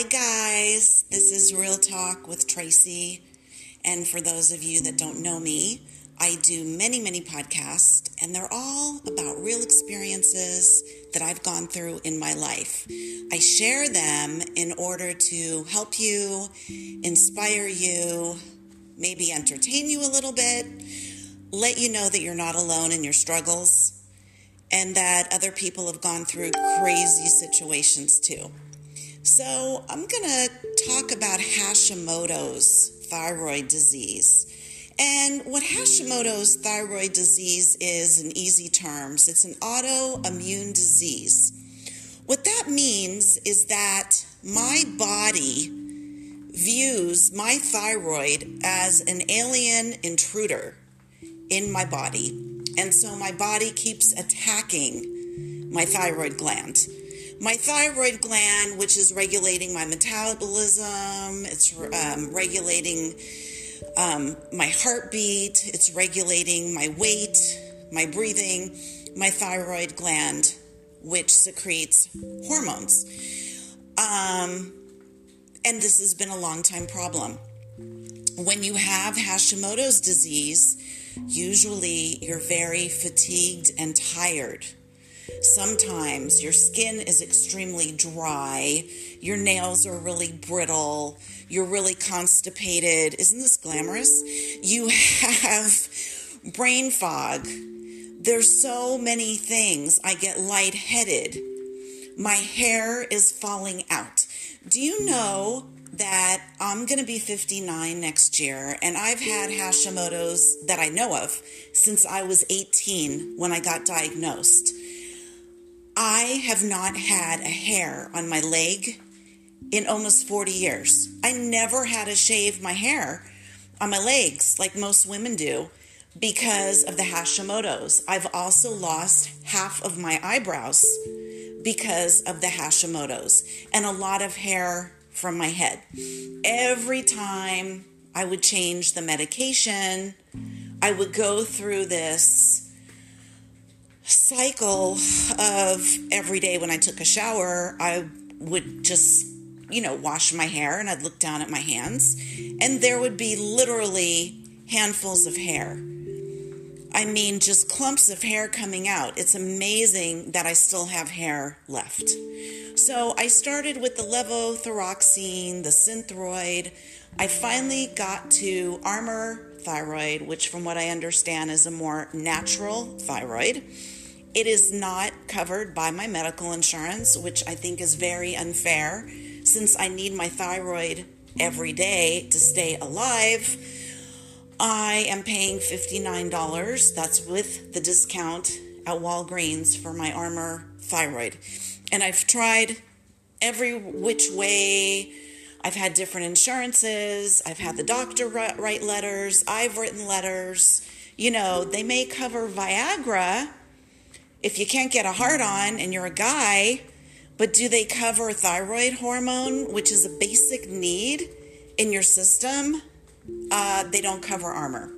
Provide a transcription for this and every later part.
Hi, guys. This is Real Talk with Tracy. And for those of you that don't know me, I do many, many podcasts, and they're all about real experiences that I've gone through in my life. I share them in order to help you, inspire you, maybe entertain you a little bit, let you know that you're not alone in your struggles, and that other people have gone through crazy situations too. So, I'm going to talk about Hashimoto's thyroid disease. And what Hashimoto's thyroid disease is, in easy terms, it's an autoimmune disease. What that means is that my body views my thyroid as an alien intruder in my body. And so my body keeps attacking my thyroid gland my thyroid gland, which is regulating my metabolism, it's um, regulating um, my heartbeat, it's regulating my weight, my breathing, my thyroid gland, which secretes hormones. Um, and this has been a long time problem. When you have Hashimoto's disease, usually you're very fatigued and tired Sometimes your skin is extremely dry, your nails are really brittle, you're really constipated. Isn't this glamorous? You have brain fog. There's so many things. I get lightheaded. My hair is falling out. Do you know that I'm going to be 59 next year and I've had Hashimoto's that I know of since I was 18 when I got diagnosed. I have not had a hair on my leg in almost 40 years. I never had to shave my hair on my legs like most women do because of the Hashimoto's. I've also lost half of my eyebrows because of the Hashimoto's and a lot of hair from my head. Every time I would change the medication, I would go through this cycle of every day when I took a shower, I would just, you know, wash my hair and I'd look down at my hands and there would be literally handfuls of hair. I mean, just clumps of hair coming out. It's amazing that I still have hair left. So I started with the levothyroxine, the synthroid. I finally got to Armour thyroid, which, from what I understand, is a more natural thyroid. It is not covered by my medical insurance, which I think is very unfair since I need my thyroid every day to stay alive. I am paying $59. That's with the discount at Walgreens for my Armour thyroid. And I've tried every which way. I've had different insurances. I've had the doctor write letters. I've written letters. You know, they may cover Viagra if you can't get a hard on and you're a guy, but do they cover thyroid hormone, which is a basic need in your system? Uh, they don't cover Armour.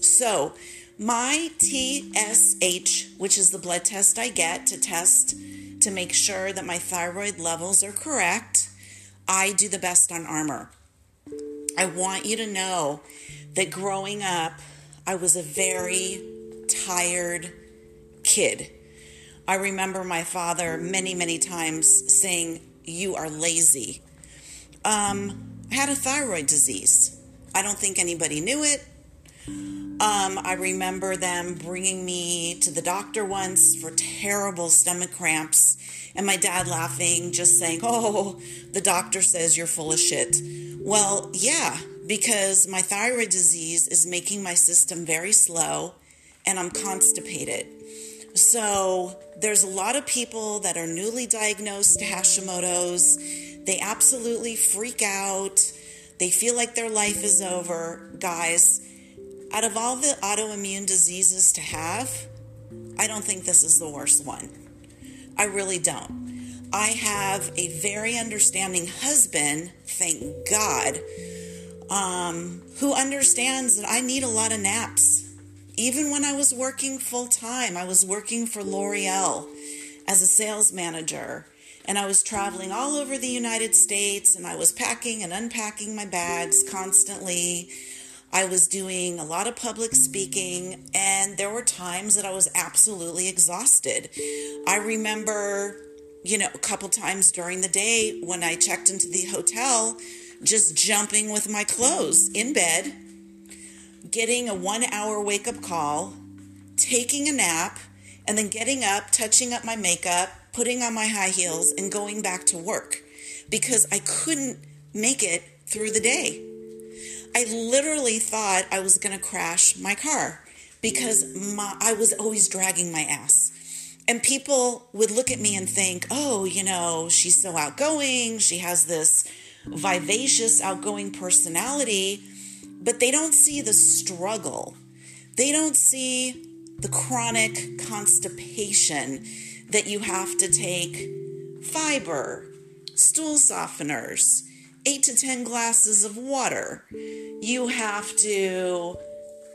So, my TSH, which is the blood test I get to test to make sure that my thyroid levels are correct, I do the best on Armour. I want you to know that growing up, I was a very tired kid. I remember my father many, many times saying, You are lazy. Um, I had a thyroid disease. I don't think anybody knew it. Um, I remember them bringing me to the doctor once for terrible stomach cramps, and my dad laughing, just saying, Oh, the doctor says you're full of shit. Well, yeah, because my thyroid disease is making my system very slow and I'm constipated. So there's a lot of people that are newly diagnosed Hashimoto's. They absolutely freak out. They feel like their life is over. Guys, out of all the autoimmune diseases to have, I don't think this is the worst one. I really don't. I have a very understanding husband, thank God, um, who understands that I need a lot of naps even when I was working full time, I was working for L'Oreal as a sales manager. and I was traveling all over the United States and I was packing and unpacking my bags constantly. I was doing a lot of public speaking, and there were times that I was absolutely exhausted. I remember, you know, a couple times during the day when I checked into the hotel, just jumping with my clothes in bed, getting a one hour wake up call, taking a nap, and then getting up, touching up my makeup, putting on my high heels, and going back to work because I couldn't make it through the day. I literally thought I was going to crash my car because my, I was always dragging my ass. And people would look at me and think, oh, you know, she's so outgoing. She has this vivacious, outgoing personality, but they don't see the struggle. They don't see the chronic constipation that you have to take fiber, stool softeners, eight to 10 glasses of water. You have to,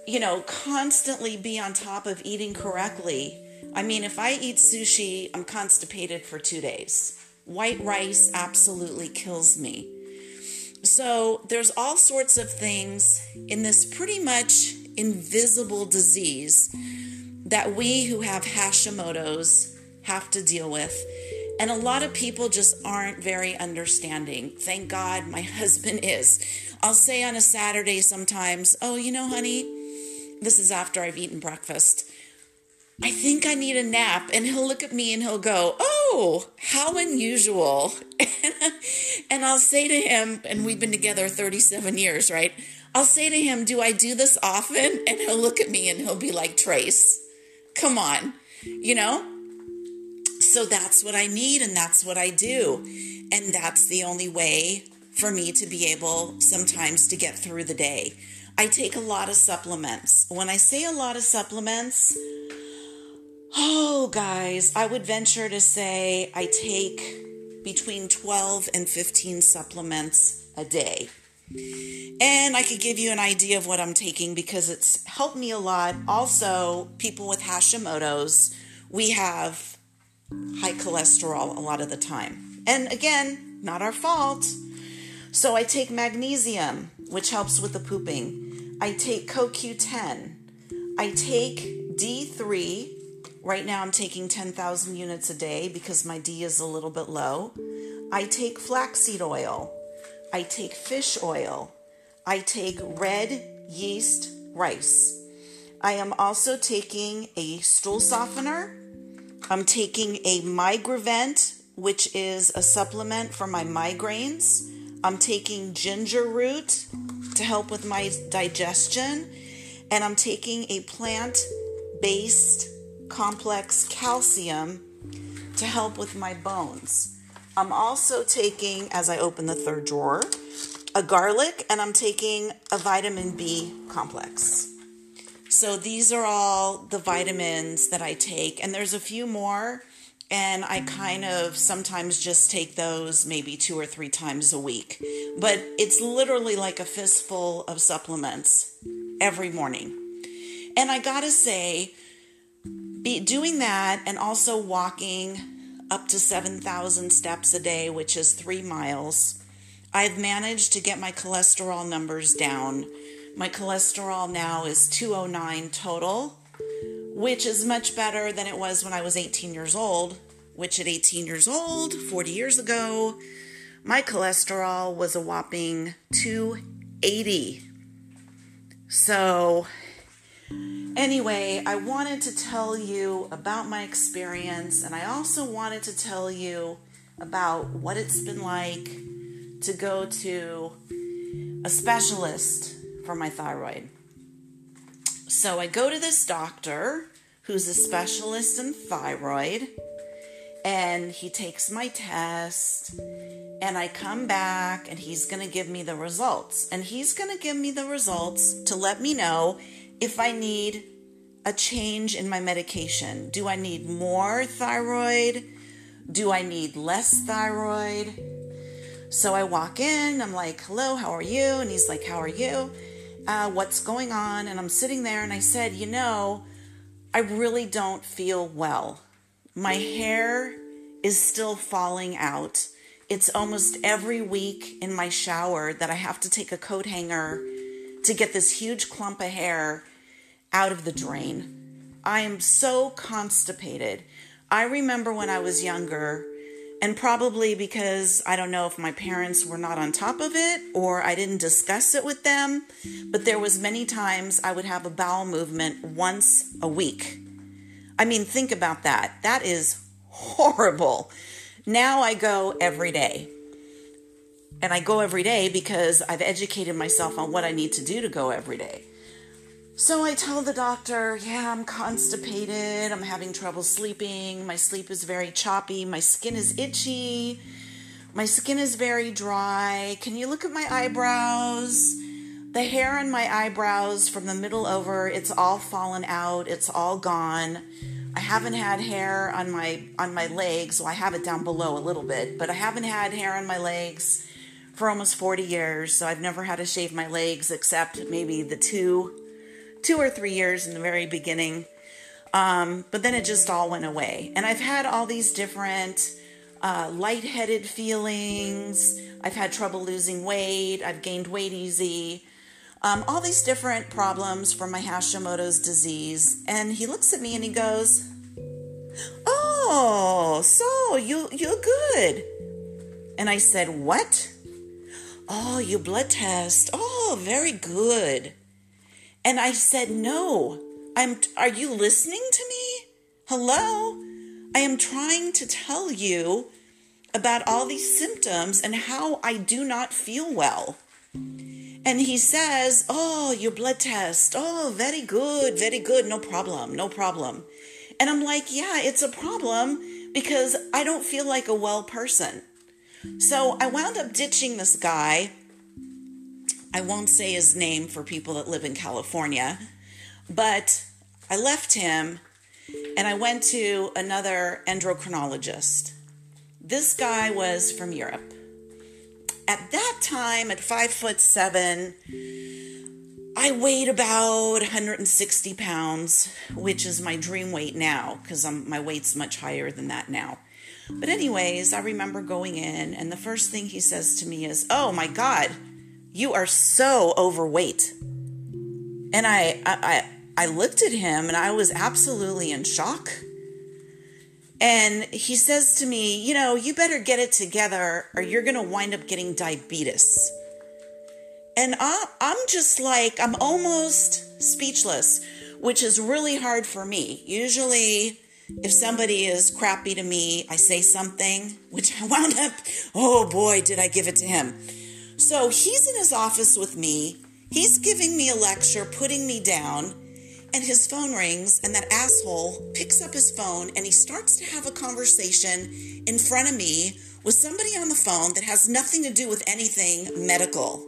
you know, constantly be on top of eating correctly. I mean, if I eat sushi, I'm constipated for two days. White rice absolutely kills me. So there's all sorts of things in this pretty much invisible disease that we who have Hashimoto's have to deal with. And a lot of people just aren't very understanding. Thank God my husband is. I'll say on a Saturday sometimes, Oh, you know, honey, this is after I've eaten breakfast. I think I need a nap. And he'll look at me and he'll go, Oh, Oh, how unusual. and I'll say to him, and we've been together 37 years, right? I'll say to him, Do I do this often? And he'll look at me and he'll be like, Trace, come on, you know? So that's what I need and that's what I do. And that's the only way for me to be able sometimes to get through the day. I take a lot of supplements. When I say a lot of supplements, oh, guys, I would venture to say I take between 12 and 15 supplements a day. And I could give you an idea of what I'm taking because it's helped me a lot. Also, people with Hashimoto's, we have high cholesterol a lot of the time. And again, not our fault. So I take magnesium, which helps with the pooping. I take CoQ10. I take D3. Right now I'm taking 10,000 units a day because my D is a little bit low. I take flaxseed oil. I take fish oil. I take red yeast rice. I am also taking a stool softener. I'm taking a Migrevent, which is a supplement for my migraines. I'm taking ginger root to help with my digestion. And I'm taking a plant based complex calcium to help with my bones. I'm also taking, as I open the third drawer, a garlic and I'm taking a vitamin B complex. So these are all the vitamins that I take, and there's a few more, and I kind of sometimes just take those maybe two or three times a week. But it's literally like a fistful of supplements every morning. And I gotta say, be doing that and also walking up to 7,000 steps a day, which is three miles. I've managed to get my cholesterol numbers down. My cholesterol now is 209 total, which is much better than it was when I was 18 years old, which at 18 years old, 40 years ago, my cholesterol was a whopping 280. So Anyway, I wanted to tell you about my experience, and I also wanted to tell you about what it's been like to go to a specialist for my thyroid. So I go to this doctor who's a specialist in thyroid, and he takes my test, and I come back, and he's to give me the results. And he's to give me the results to let me know if I need a change in my medication. Do I need more thyroid? Do I need less thyroid? So I walk in, I'm like, hello, how are you? And he's like, how are you? Uh, what's going on? And I'm sitting there and I said, you know, I really don't feel well. My hair is still falling out. It's almost every week in my shower that I have to take a coat hanger to get this huge clump of hair out of the drain. I am so constipated. I remember when I was younger, and probably because I don't know if my parents were not on top of it or I didn't discuss it with them, but there was many times I would have a bowel movement once a week. I mean, think about that. That is horrible. Now I go every day. And I go every day because I've educated myself on what I need to do to go every day. So I tell the doctor, yeah, I'm constipated. I'm having trouble sleeping. My sleep is very choppy. My skin is itchy. My skin is very dry. Can you look at my eyebrows? The hair on my eyebrows from the middle over, it's all fallen out. It's all gone. I haven't had hair on my on my legs. Well, I have it down below a little bit, but I haven't had hair on my legs for almost 40 years. So I've never had to shave my legs except maybe the two two or three years in the very beginning. Um, but then it just all went away. And I've had all these different uh, lightheaded feelings. I've had trouble losing weight. I've gained weight easy. Um, all these different problems from my Hashimoto's disease. And he looks at me and he goes, "Oh, so you you're good." And I said, "What?" "Oh, your blood test. Oh, very good." And I said, "No. I'm are you listening to me? Hello? I am trying to tell you about all these symptoms and how I do not feel well." And he says, "Oh, your blood test. Oh, very good. Very good. No problem. No problem." And I'm like, "Yeah, it's a problem because I don't feel like a well person." So I wound up ditching this guy I won't say his name for people that live in California, but I left him and I went to another endocrinologist. This guy was from Europe. At that time, at five foot seven, I weighed about 160 pounds, which is my dream weight now because my weight's much higher than that now. But, anyways, I remember going in, and the first thing he says to me is, Oh my God, you are so overweight. And I, I, I looked at him and I was absolutely in shock. And he says to me, You know, you better get it together or you're going to wind up getting diabetes. And I'm just like, I'm almost speechless, which is really hard for me. Usually, if somebody is crappy to me, I say something, which I wound up, oh boy, did I give it to him. So he's in his office with me. He's giving me a lecture, putting me down, and his phone rings, and that asshole picks up his phone and he starts to have a conversation in front of me with somebody on the phone that has nothing to do with anything medical.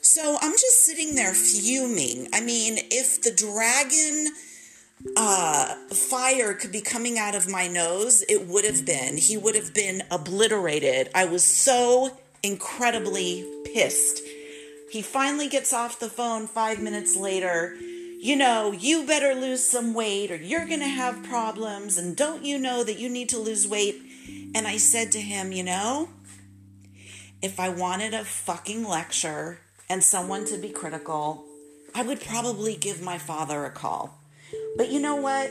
So I'm just sitting there fuming. I mean, if the dragon uh, fire could be coming out of my nose, it would have been. He would have been obliterated. I was so incredibly pissed. He finally gets off the phone five minutes later. You know, you better lose some weight or you're going to have problems. And don't you know that you need to lose weight? And I said to him, you know, if I wanted a fucking lecture and someone to be critical, I would probably give my father a call. But you know what?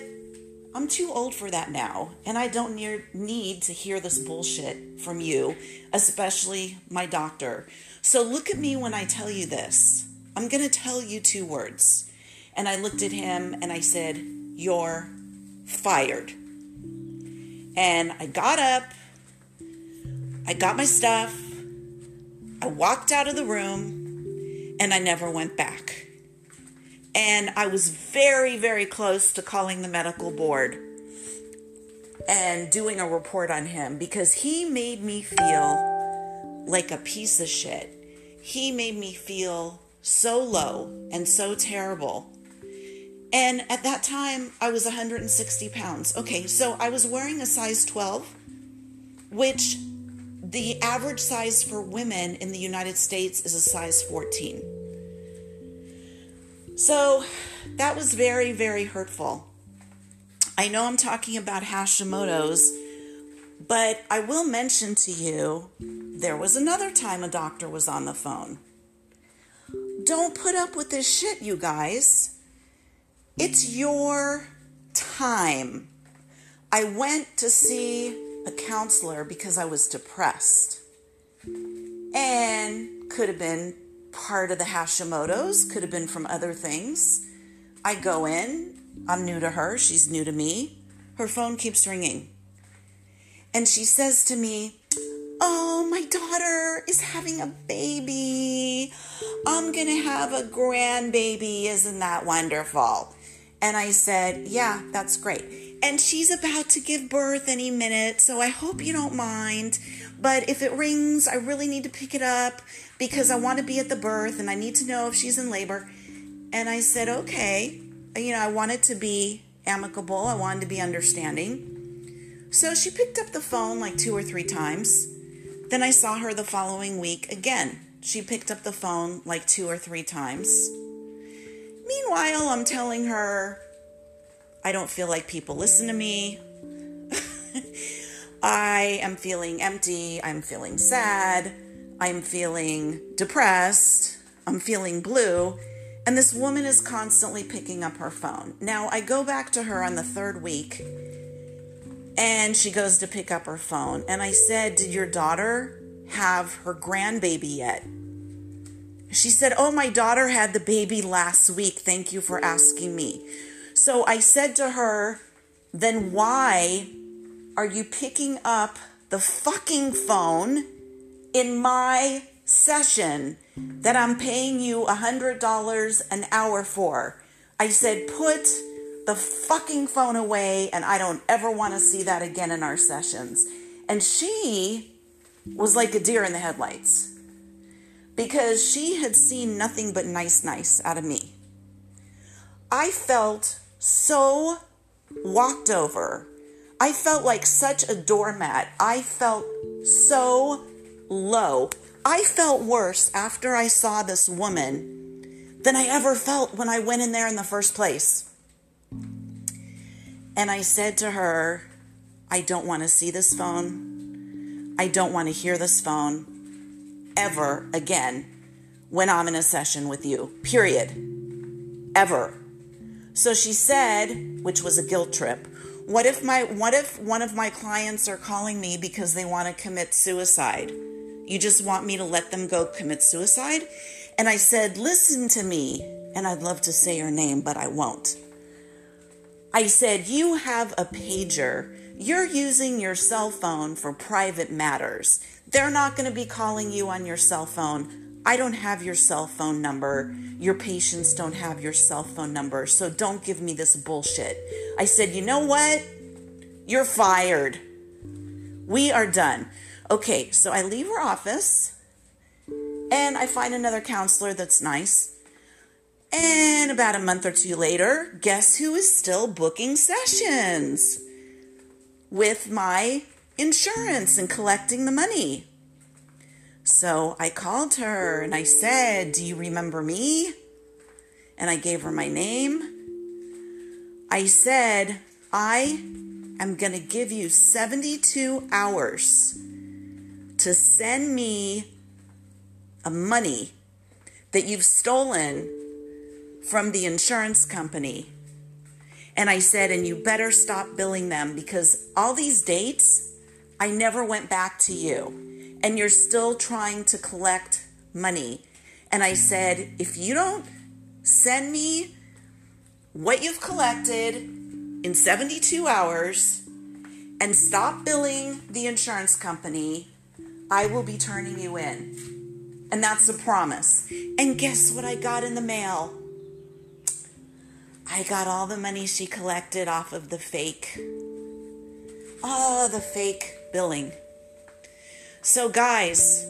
I'm too old for that now, and I don't need to hear this bullshit from you, especially my doctor. So look at me when I tell you this. I'm going to tell you two words. And I looked at him and I said, You're fired. And I got up, I got my stuff, I walked out of the room, and I never went back. And I was very, very close to calling the medical board and doing a report on him because he made me feel like a piece of shit. He made me feel so low and so terrible. And at that time, I was 160 pounds. Okay, so I was wearing a size 12, which the average size for women in the United States is a size 14. So that was very, very hurtful. I know I'm talking about Hashimoto's, but I will mention to you there was another time a doctor was on the phone. Don't put up with this shit, you guys. It's your time. I went to see a counselor because I was depressed and could have been part of the Hashimoto's, could have been from other things. I go in, I'm new to her, she's new to me. Her phone keeps ringing. And she says to me, Oh, my daughter is having a baby. I'm going to have a grandbaby. Isn't that wonderful? And I said, Yeah, that's great. And she's about to give birth any minute, so I hope you don't mind. But if it rings, I really need to pick it up because I want to be at the birth and I need to know if she's in labor. And I said, Okay. You know, I wanted to be amicable, I wanted to be understanding. So she picked up the phone like two or three times. Then I saw her the following week again. She picked up the phone like two or three times. Meanwhile, I'm telling her, I don't feel like people listen to me. I am feeling empty. I'm feeling sad. I'm feeling depressed. I'm feeling blue. And this woman is constantly picking up her phone. Now, I go back to her on the third week and she goes to pick up her phone. And I said, Did your daughter have her grandbaby yet? She said, Oh, my daughter had the baby last week. Thank you for asking me. So I said to her, Then why are you picking up the fucking phone in my session that I'm paying you a $100 an hour for? I said, Put the fucking phone away, and I don't ever want to see that again in our sessions. And she was like a deer in the headlights because she had seen nothing but nice, nice out of me. I felt so walked over. I felt like such a doormat. I felt so low. I felt worse after I saw this woman than I ever felt when I went in there in the first place. And I said to her, I don't want to see this phone. I don't want to hear this phone ever again when I'm in a session with you. Period. Ever. So she said, which was a guilt trip, what if my what if one of my clients are calling me because they want to commit suicide? You just want me to let them go commit suicide? And I said, "Listen to me." And I'd love to say your name, but I won't. I said, You have a pager. You're using your cell phone for private matters. They're not going to be calling you on your cell phone. I don't have your cell phone number. Your patients don't have your cell phone number. So don't give me this bullshit. I said, You know what? You're fired. We are done. Okay, so I leave her office and I find another counselor that's nice. And about a month or two later, guess who is still booking sessions with my insurance and collecting the money? So I called her and I said, Do you remember me? And I gave her my name. I said, I am going to give you 72 hours to send me a money that you've stolen from the insurance company. And I said, and you better stop billing them because all these dates, I never went back to you. And you're still trying to collect money. And I said, if you don't send me what you've collected in 72 hours and stop billing the insurance company, I will be turning you in. And that's a promise. And guess what I got in the mail? I got all the money she collected off of the fake. Oh, the fake billing. So, guys,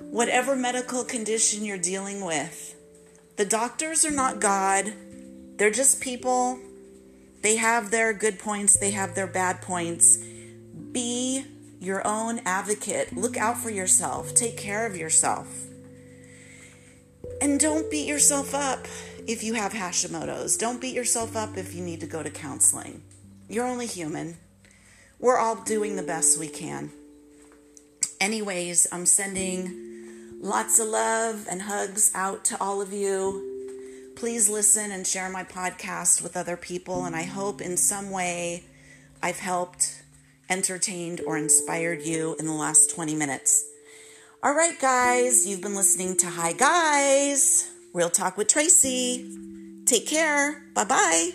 whatever medical condition you're dealing with, the doctors are not God. They're just people. They have their good points, they have their bad points. Be your own advocate. Look out for yourself. Take care of yourself. And don't beat yourself up if you have Hashimoto's. Don't beat yourself up if you need to go to counseling. You're only human. We're all doing the best we can. Anyways, I'm sending lots of love and hugs out to all of you. Please listen and share my podcast with other people, and I hope in some way I've helped, entertained, or inspired you in the last 20 minutes. All right, guys, you've been listening to Hi Guys, Real Talk with Tracy. Take care. Bye bye.